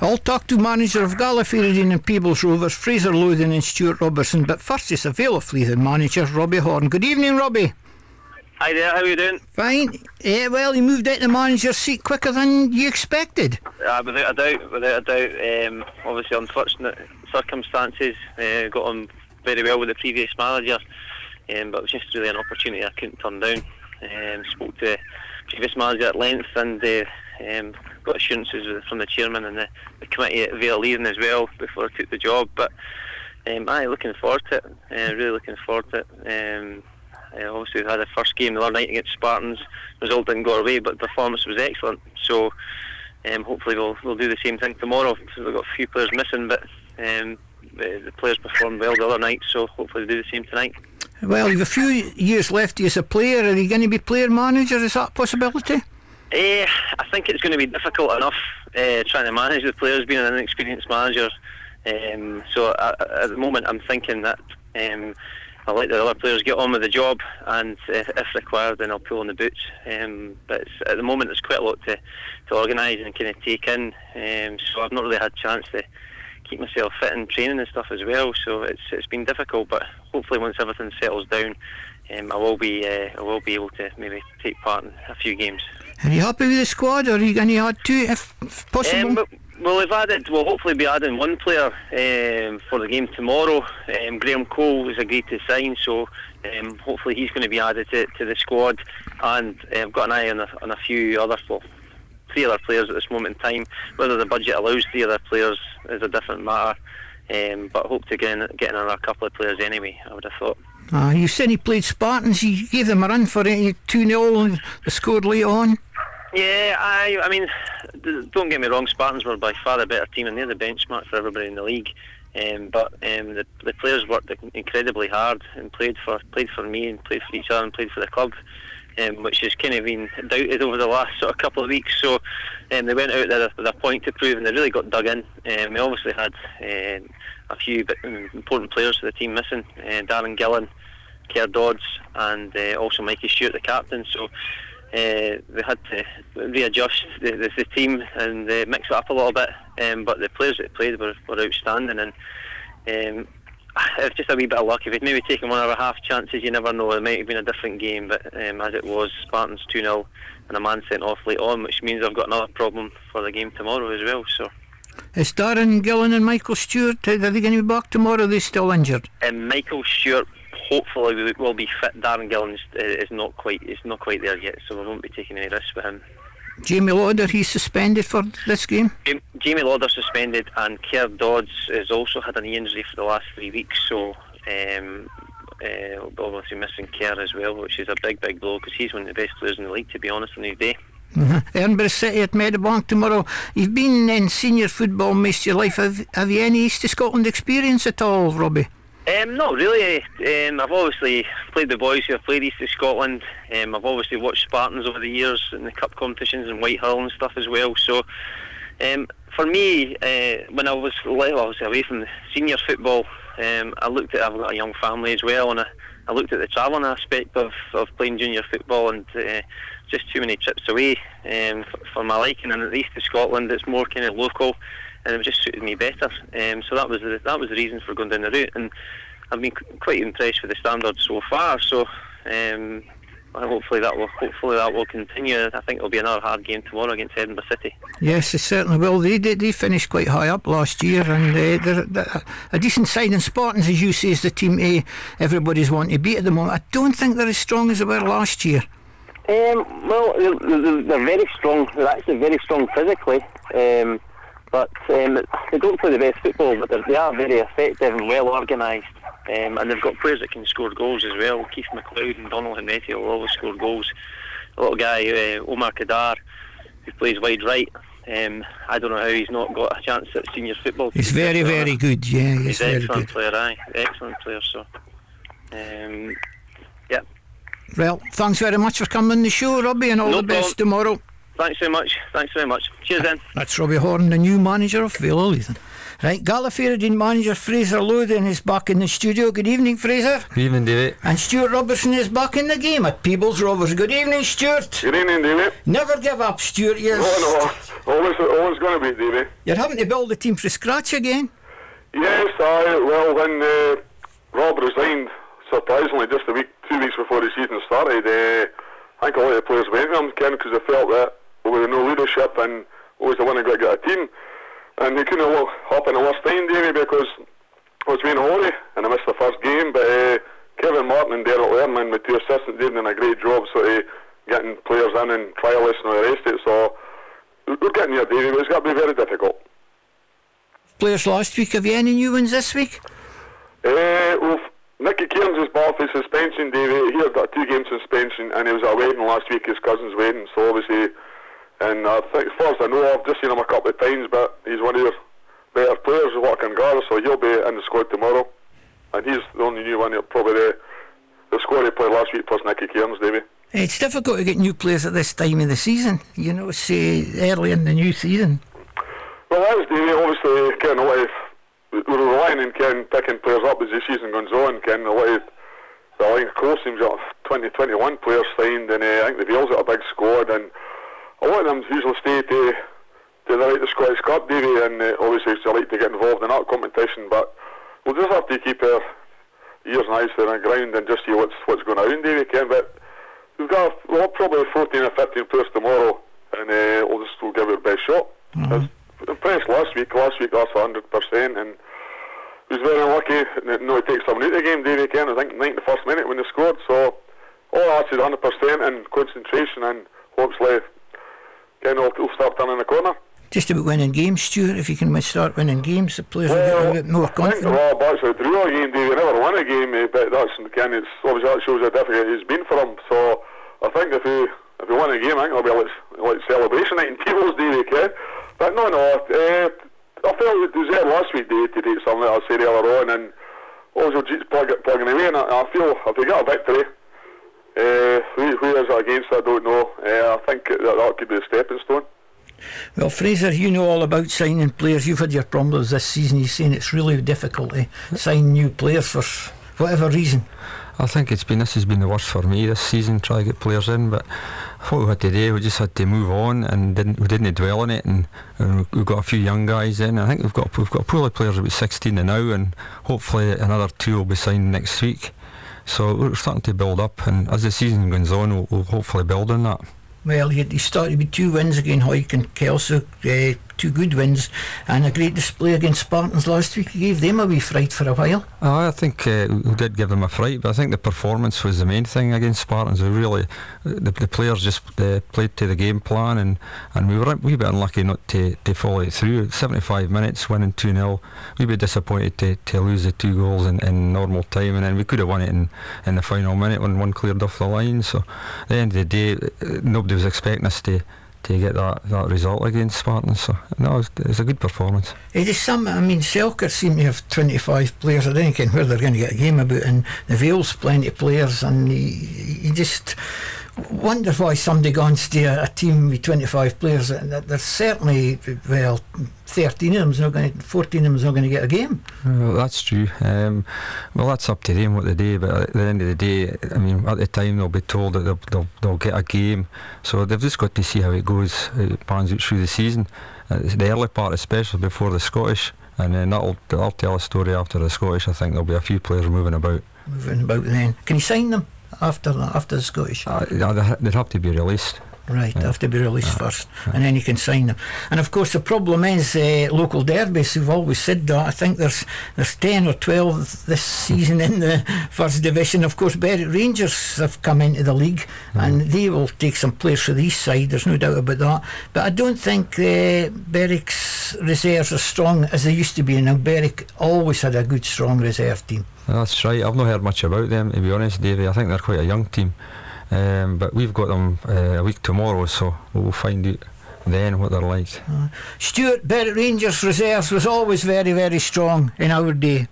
I'll talk to manager of Gala Fairydean and Peebles Rovers, Fraser Lothen and Stuart Robertson, but first it's a Vale of manager, Robbie Horn. Good evening, Robbie. Hi there, how are you doing? Fine. Yeah, well, you moved out the manager's seat quicker than you expected. Uh, without a doubt, without a doubt. Um, obviously, unfortunate circumstances. Uh, got on very well with the previous manager, um, but it was just really an opportunity I couldn't turn down. Um, spoke to the previous manager at length and uh, um, got assurances from the chairman and the, the committee at Vale Leithen as well before I took the job. But um, I looking forward to it. Uh, really looking forward to it. Um, uh, obviously, we had the first game the other night against Spartans. Result didn't go our way, but the performance was excellent. So um, hopefully we'll we'll do the same thing tomorrow. We've got a few players missing, but um, the, the players performed well the other night. So hopefully we'll do the same tonight. Well, you've a few years left as a player. Are you going to be player manager? Is that a possibility? Uh, I think it's going to be difficult enough uh, trying to manage the players being an inexperienced manager. Um, so at, at the moment, I'm thinking that um, I'll let the other players get on with the job, and uh, if required, then I'll pull on the boots. Um, but at the moment, there's quite a lot to, to organise and kind of take in. Um, so I've not really had a chance to keep myself fit in training and stuff as well. So it's it's been difficult, but hopefully once everything settles down, um, I will be uh, I will be able to maybe take part in a few games. Are you happy with the squad, or are you going to add two if, if possible? Um, well, we've added. We'll hopefully be adding one player um, for the game tomorrow. Um, Graham Cole has agreed to sign, so um, hopefully he's going to be added to, to the squad. And uh, I've got an eye on a, on a few other, well, three other players at this moment in time. Whether the budget allows three other players is a different matter. Um, but hope to get in, get another couple of players anyway. I would have thought. Uh, you said he played Spartans. You gave them a run for it. Two 0 and scored late on. Yeah, I, I mean, don't get me wrong. Spartans were by far the better team, and they're the benchmark for everybody in the league. Um, but um, the, the players worked incredibly hard and played for played for me and played for each other and played for the club, um, which has kind of been doubted over the last sort of couple of weeks. So um, they went out there with a point to prove, and they really got dug in. Um, we obviously had um, a few important players for the team missing: uh, Darren Gillan, Kerr Dodds, and uh, also Mikey Stewart, the captain. So uh, they had to readjust the, the, the team and uh, mix it up a little bit. Um, but the players that played were, were outstanding, and um, it's just a wee bit of luck. If you'd maybe taken one of our half chances, you never know. It might have been a different game, but um, as it was, Spartans 2 0 and a man sent off late on, which means I've got another problem for the game tomorrow as well. So. Is Darren Gillen and Michael Stewart, are they going to be back tomorrow? Are they still injured? And um, Michael Stewart hopefully we will be fit. Darren Gillen is, is not quite is not quite there yet, so we won't be taking any risks with him. Jamie Lauder, he's suspended for this game. Jamie Lauder suspended, and Kerr Dodds has also had an injury for the last three weeks, so um, uh, obviously missing Kerr as well, which is a big, big blow because he's one of the best players in the league, to be honest, on his day. Mm-hmm. Edinburgh City at Meadowbank tomorrow. You've been in senior football most of your life. Have, have you any East of Scotland experience at all, Robbie? Um, not really. Um, I've obviously played the boys who have played East of Scotland. Um, I've obviously watched Spartans over the years in the cup competitions and Whitehall and stuff as well. So um, for me, uh, when I was obviously away from senior football, um, I looked at I've got a young family as well, and I, I looked at the travelling aspect of, of playing junior football and uh, just too many trips away um, for, for my liking. And at the East of Scotland, it's more kind of local and it just suited me better. Um, so that was the, that was the reason for going down the route, and I've been quite impressed with the standards so far. So um, hopefully that will hopefully that will continue. I think it'll be another hard game tomorrow against Edinburgh City. Yes, it certainly will. They they, they finished quite high up last year, and uh, they're, they're, a decent side. And Spartans, as you say, is the team A everybody's wanting to beat at the moment. I don't think they're as strong as they were last year. Um, well, they're, they're, very strong. They're actually very strong physically. Um, but um, they don't play the best football, but they are very effective and well organised. Um, and they've got players that can score goals as well. Keith McLeod and Donald Henretti will always score goals. A little guy, uh, Omar Kadar, who plays wide right. Um, I don't know how he's not got a chance at senior football. He's very, very good. Yeah, he's, he's very excellent good. player. Aye, excellent player. So, um, yeah. Well, thanks very much for coming on the show, Robbie, and all no the best problem. tomorrow. Thanks very much. Thanks very much. Cheers then. That's Robbie Horn, the new manager of Vale Leithen. Right, Gala Fairydean manager Fraser Lothen is back in the studio. Good evening, Fraser. Good evening, David. And Stuart Robertson is back in the game at Peebles Rovers. Good evening, Stuart. Good evening, David. Never give up, Stuart. You're Oh, Always, always going to be, Davey. You're having to build the team from scratch again. Yes, I well when uh, Rob resigned, surprisingly, just a week, two weeks before the season started, uh, I think a lot of the players went to him, Ken, because they felt that had no leadership and always the one that got, got a team. And he couldn't look up in the worst time, Davey, because I was being holy and I missed the first game. But uh, Kevin Martin and Daryl Ehrman, my two assistants, did a great job sort of getting players in and trialists and all the rest of it. So we're getting there, Davey, but it's got to be very difficult. Players last week, have you any new ones this week? Uh, well, Nicky Cairns is back for suspension, Davey. He had got a two-game suspension, and he was at a wedding last week, his cousin's wedding. So obviously, and I think, as far as I know, I've just seen him a couple of times, but he's one of your better players what I can gather. So he'll be in the squad tomorrow, and he's the only new one. Probably the the squad he played last week plus Nicky Cairns, Davey. It's difficult to get new players at this time of the season. You know, say early in the new season. Well, that was Davey. Obviously, Ken, a lot of we were relying on Ken picking players up as the season goes on. Ken, a lot of the line of course seems got 20, 21 players signed, and uh, I think the Vale's got a big squad, and a lot of them usually stay to to the right of the Scottish Cup, Davey, and uh, obviously they like to get involved in that competition. But we'll just have to keep our ears and eyes to the ground and just see what's what's going on, Davey. Ken, but we've got we'll probably 14 or 15 players tomorrow, and uh, we'll just we'll give it the best shot. Mm-hmm. Impressed last week. Last week that's 100 percent, and he was very unlucky. No, it takes someone out of the game, Davey Ken. I think 91st minute when they scored. So all that's 100 percent and concentration, and hopefully Ken will start turning the corner. Just about winning games, Stuart. If you can start winning games, the players well, will get a bit more confident. I think the actually drew a game, Davey. Never won a game, eh, but that's Ken. It's obviously that shows how difficult it's been for him. So I think if he if he win a game, I think it'll be like, like celebration night in Peebles, Davey Ken. But no, no. Uh, I felt it was there last week, Dave, to take something that I said earlier on, and also just plug plugging away. And I, I feel if they get a victory, uh, who, who is it against? I don't know. Uh, I think that, that could be a stepping stone. Well, Fraser, you know all about signing players. You've had your problems this season. You're saying it's really difficult to sign new players for whatever reason. I think it's been this has been the worst for me this season trying to get players in, but what we had today we just had to move on and didn't we didn't dwell on it and, and we've got a few young guys in. I think we've got we've got a pool of players about 16 now and hopefully another two will be signed next week. So we're starting to build up and as the season goes on we'll, we'll hopefully build on that. Well, he started with two wins against Hawick and Kelso, uh, two good wins, and a great display against Spartans last week. He gave them a wee fright for a while. Oh, I think uh, we did give them a fright, but I think the performance was the main thing against Spartans. We really, the, the players just uh, played to the game plan, and, and we were a wee bit unlucky not to, to follow it through. 75 minutes, winning 2 0. We'd be disappointed to, to lose the two goals in, in normal time, and then we could have won it in, in the final minute when one cleared off the line. So at the end of the day, uh, nobody was expecting us to to get that, that result against Spartans. So no, it was, it a good performance. It is some. I mean, Selkirk seem to have 25 players. I don't know where they're going to get a game about, and the Vale's plenty of players, and you just wonder why somebody goes to a, a team with 25 players. There's certainly well 13 of them's not going to, 14 of them's not going to get a game. Well, that's true. Um, well, that's up to them what they do. But at the end of the day, I mean, at the time they'll be told that they'll, they'll, they'll get a game. So they've just got to see how it goes, how it pans out through the season. Uh, the early part, especially before the Scottish, and then that'll, that'll tell a story after the Scottish. I think there'll be a few players moving about. Moving about then. Can you sign them after after the Scottish? Uh, they'd have to be released. Right, yeah. have to be released yeah. first, yeah. and then you can sign them. And of course, the problem is uh, local derbies. We've always said that. I think there's there's ten or twelve this season in the first division. Of course, Berwick Rangers have come into the league, mm. and they will take some players for the east side. There's no doubt about that. But I don't think uh, Berwick's reserves are strong as they used to be. Now Berwick always had a good, strong reserve team. That's right. I've not heard much about them to be honest, Davey. I think they're quite a young team. Um, but we've got them uh, a week tomorrow, so we'll find out then what they're like. Uh, Stuart, Berwick Rangers reserves was always very, very strong in our day.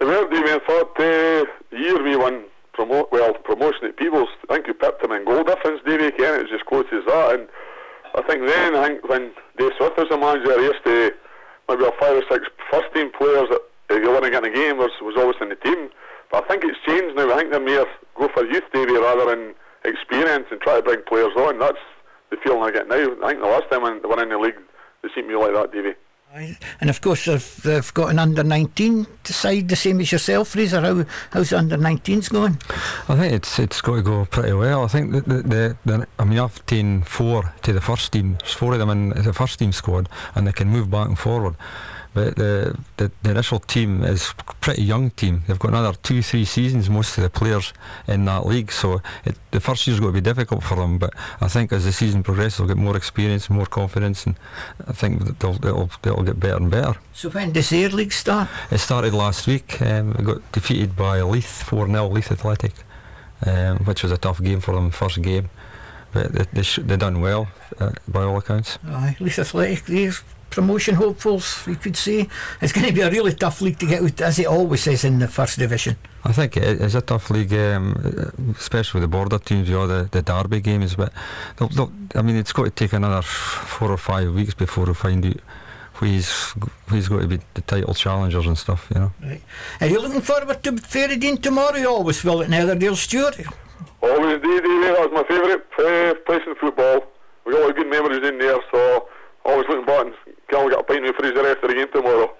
The were, David. In fact, uh, the year we won promo- well, promotion at Peebles, I think we pipped them in goal difference, Davey, Ken, it was as close as that. And I think then, I think when Dave Swift was the manager, he used to maybe have five or six first team players that if you want to get in a game was, was always in the team. But I think it's changed now. I think they're more go for youth, Davey, rather than experience and try to bring players on. That's the feeling I get now. I think the last time when they were in the league, they seemed to be like that, Davy. And of course, they've, they've got an under 19 side, the same as yourself, Fraser. How, how's the under 19s going? I think it's it's got to go pretty well. I think the the, the, the I mean I've taken four to the first team. There's four of them in the first team squad, and they can move back and forward. But the, the the initial team is a pretty young team. They've got another two three seasons most of the players in that league. So it, the first year's got to be difficult for them. But I think as the season progresses, they'll get more experience, more confidence, and I think they'll they'll, they'll get better and better. So when does their league start? It started last week. Um, we got defeated by Leith 4 0, Leith Athletic, um, which was a tough game for them, first game. But they, they, sh- they done well, uh, by all accounts. Aye, Leith Athletic, they're promotion hopefuls, you could say. It's going to be a really tough league to get out, as it always is in the first division. I think it is a tough league, um, especially with the border teams, you know, the, the derby games. But they'll, they'll, I mean, it's got to take another four or five weeks before we find out who's who's going to be the title challengers and stuff, you know. Right. Are you looking forward to Fairydean tomorrow? You always will at Netherdale, Stuart. Always do, Davy. That was my favourite uh, place in football. We got a lot of good memories in there, so always looking back and can we get a pint with Fraser after the game tomorrow.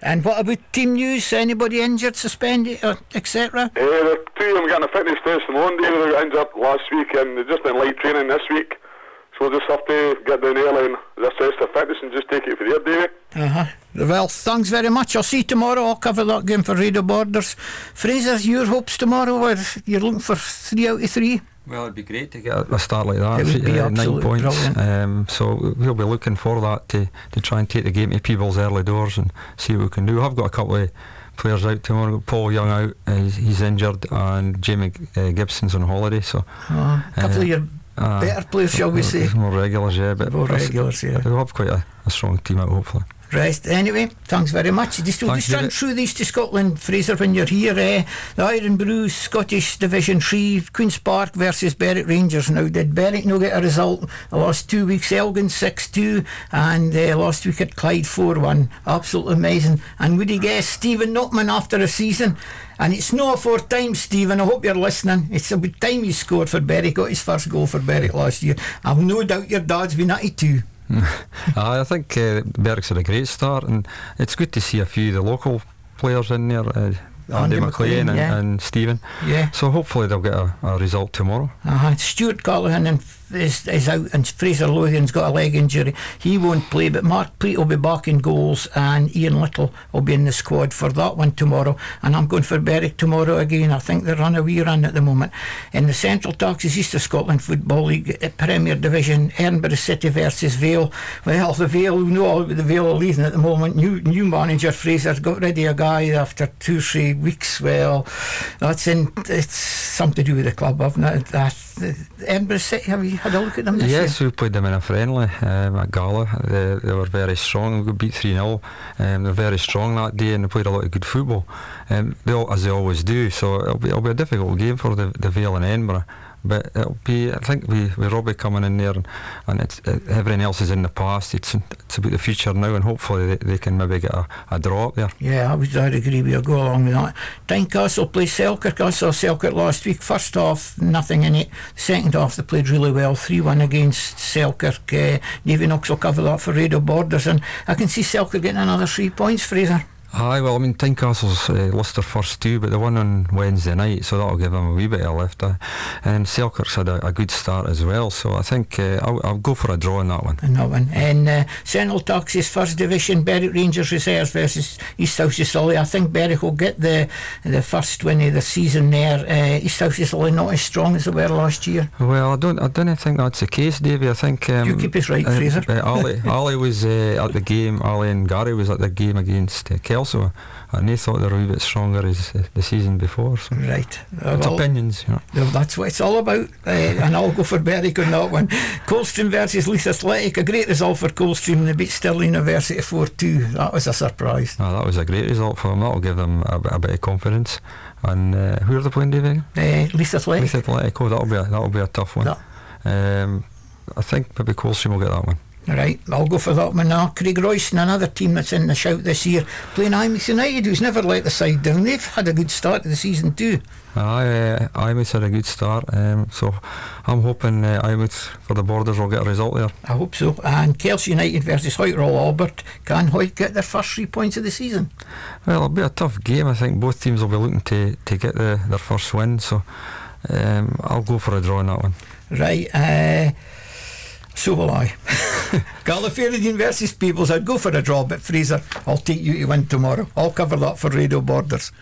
And what about team news? Anybody injured, suspended, etc.? Uh, the two of them getting a fitness test on Monday. They got injured last week and they're just in light training this week. So we'll just have to get down early and assess the fitness and just take it from there, Davy. Uh huh. Well, thanks very much. I'll see you tomorrow. I'll cover that game for Radio Borders. Fraser, your hopes tomorrow? Where you're looking for three out of three? Well, it'd be great to get a start like that. It would be uh, nine points. Um, so we'll be looking for that to, to try and take the game to Peebles early doors and see what we can do. I've got a couple of players out tomorrow. Paul Young out, uh, he's, he's injured, and Jamie uh, Gibson's on holiday. So Uh, a couple Uh, of your uh, better players, shall we say? more regulars, yeah. But More regulars, yeah. We'll have quite a, a strong team out, hopefully. Right, anyway, thanks very much. Just, we'll just run through these to Scotland, Fraser, when you're here. Uh, the Iron Brews, Scottish Division 3, Queen's Park versus Berwick Rangers. Now, did Berwick no get a result the last two weeks? Elgin 6 2, and uh, last week at Clyde 4 1. Absolutely amazing. And would you guess Stephen Notman after a season? And it's no fourth time, Stephen. I hope you're listening. It's about time he scored for Berwick, got his first goal for Berwick last year. I've no doubt your dad's been at it too. I think uh, Berwick's had a great start, and it's good to see a few of the local players in there. Uh, Andy Andy McLean, McLean and, yeah. and Stephen. Yeah. So hopefully they'll get a, a result tomorrow. Uh-huh. Stuart Callahan and is, is out, and Fraser Lothian's got a leg injury. He won't play, but Mark Pleat will be back in goals, and Ian Little will be in the squad for that one tomorrow. And I'm going for Berwick tomorrow again. I think they're on a wee run at the moment. In the Central Taxis East of Scotland Football League uh, Premier Division, Edinburgh City versus Vale. Well, the Vale, we know the Vale are leading at the moment. New new manager Fraser's got ready a guy after two, three weeks. Well, that's in. It's something to do with the club, haven't it? That, Edinburgh City, have you had a look at them Yes, year? we played them in a friendly um, at Gala. They, they were very strong. We beat 3 0. Um, they were very strong that day and they played a lot of good football, um, they all, as they always do. So it'll be, it'll be a difficult game for the, the Vale in Edinburgh. But it'll be, I think, we, with Robbie coming in there and, and it's, uh, everything else is in the past. It's, it's about the future now, and hopefully they, they can maybe get a, a draw up there. Yeah, I would I'd agree with you. Go along with that. Tynecastle play Selkirk. I saw Selkirk last week. First half, nothing in it. Second half, they played really well. 3 1 against Selkirk. Uh, Davy Knox will cover that for Radio Borders. And I can see Selkirk getting another three points, Fraser. Aye, well, I mean, Tynecastle's uh, lost their first two, but they won on Wednesday night, so that'll give them a wee bit of a lift. Uh, and Selkirk's had a, a good start as well, so I think uh, I'll, I'll go for a draw in that one. And that one. And uh, Central Taxis First Division, Berwick Rangers Reserves versus East House Sully. I think Berwick will get the the first win of the season there. Uh, East House Sully not as strong as they were last year. Well, I don't, I don't think that's the case, Davy. I think um, You keep us right, Fraser. Ali, Ali was uh, at the game. Ali and Gary was at the game against uh, Kelso, and they thought they were a wee bit stronger as the season before. So Right. Uh, it's well, opinions, you know. That's what it's all about. Uh, and I'll go for Berwick on that one. Coldstream versus Leith Athletic. A great result for Coldstream. They beat Stirling University 4 2. That was a surprise. Ah, that was a great result for them. That'll give them a, bit- a bit of confidence. And uh, who are they playing, Davy? Uh, Leith Athletic. Leith Atletico. That'll be a, that'll be a tough one. That- Um, I think maybe Coldstream will get that one. Right, I'll go for that one now. Craig Royston, another team that's in the shout this year, playing Eyemouth United, who's never let the side down. They've had a good start to the season too. Aye, uh, Eyemouth had a good start, um, so I'm hoping uh, Eyemouth for the Borders will get a result there. I hope so. And Kelso United versus Hawick Royal Albert. Can Hawick get their first three points of the season? Well, it'll be a tough game. I think both teams will be looking to, to get the, their first win, so um, I'll go for a draw in that one. Right, uh, so will I. Gala Fairydean versus Peebles. I'd go for a draw, but Fraser, I'll take you to win tomorrow. I'll cover that for Radio Borders.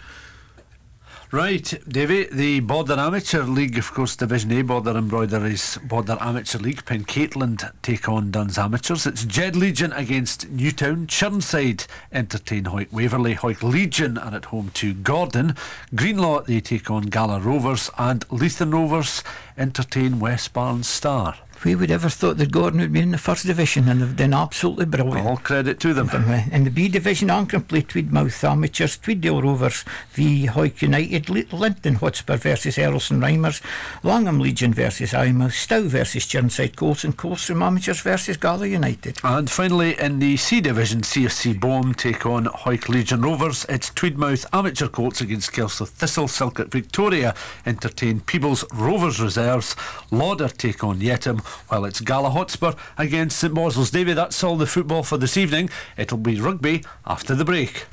Right, Davy, the Border Amateur League, of course, Division A Border Embroideries Border Amateur League. Pencaitland take on Duns Amateurs. It's Jed Legion against Newtown. Chirnside entertain Hawick Waverley. Hawick Legion are at home to Gordon. Greenlaw, they take on Gala Rovers. And Leithen Rovers entertain West Barnes Star. We would ever thought that Gordon would be in the first division and they've done absolutely brilliant. All credit to them. Uh-huh. In the B division, Ancrum play Tweedmouth Amateurs, Tweeddale Rovers v Hawick United, Li- Linton Hotspur versus Earlston Rhymers, Langholm Legion versus Eyemouth, Stow versus Chirnside Colts, and Coldstream Amateurs versus Gala United. And finally, in the C Division, CFC Bohm take on Hawick Legion Rovers. It's Tweedmouth Amateur Colts against Kelso Thistle. Selkirk Victoria entertain Peebles Rovers Reserves. Lauder take on Yetholm, while it's Gala Hotspur against St Boswells. Davy, that's all the football for this evening. It'll be rugby after the break.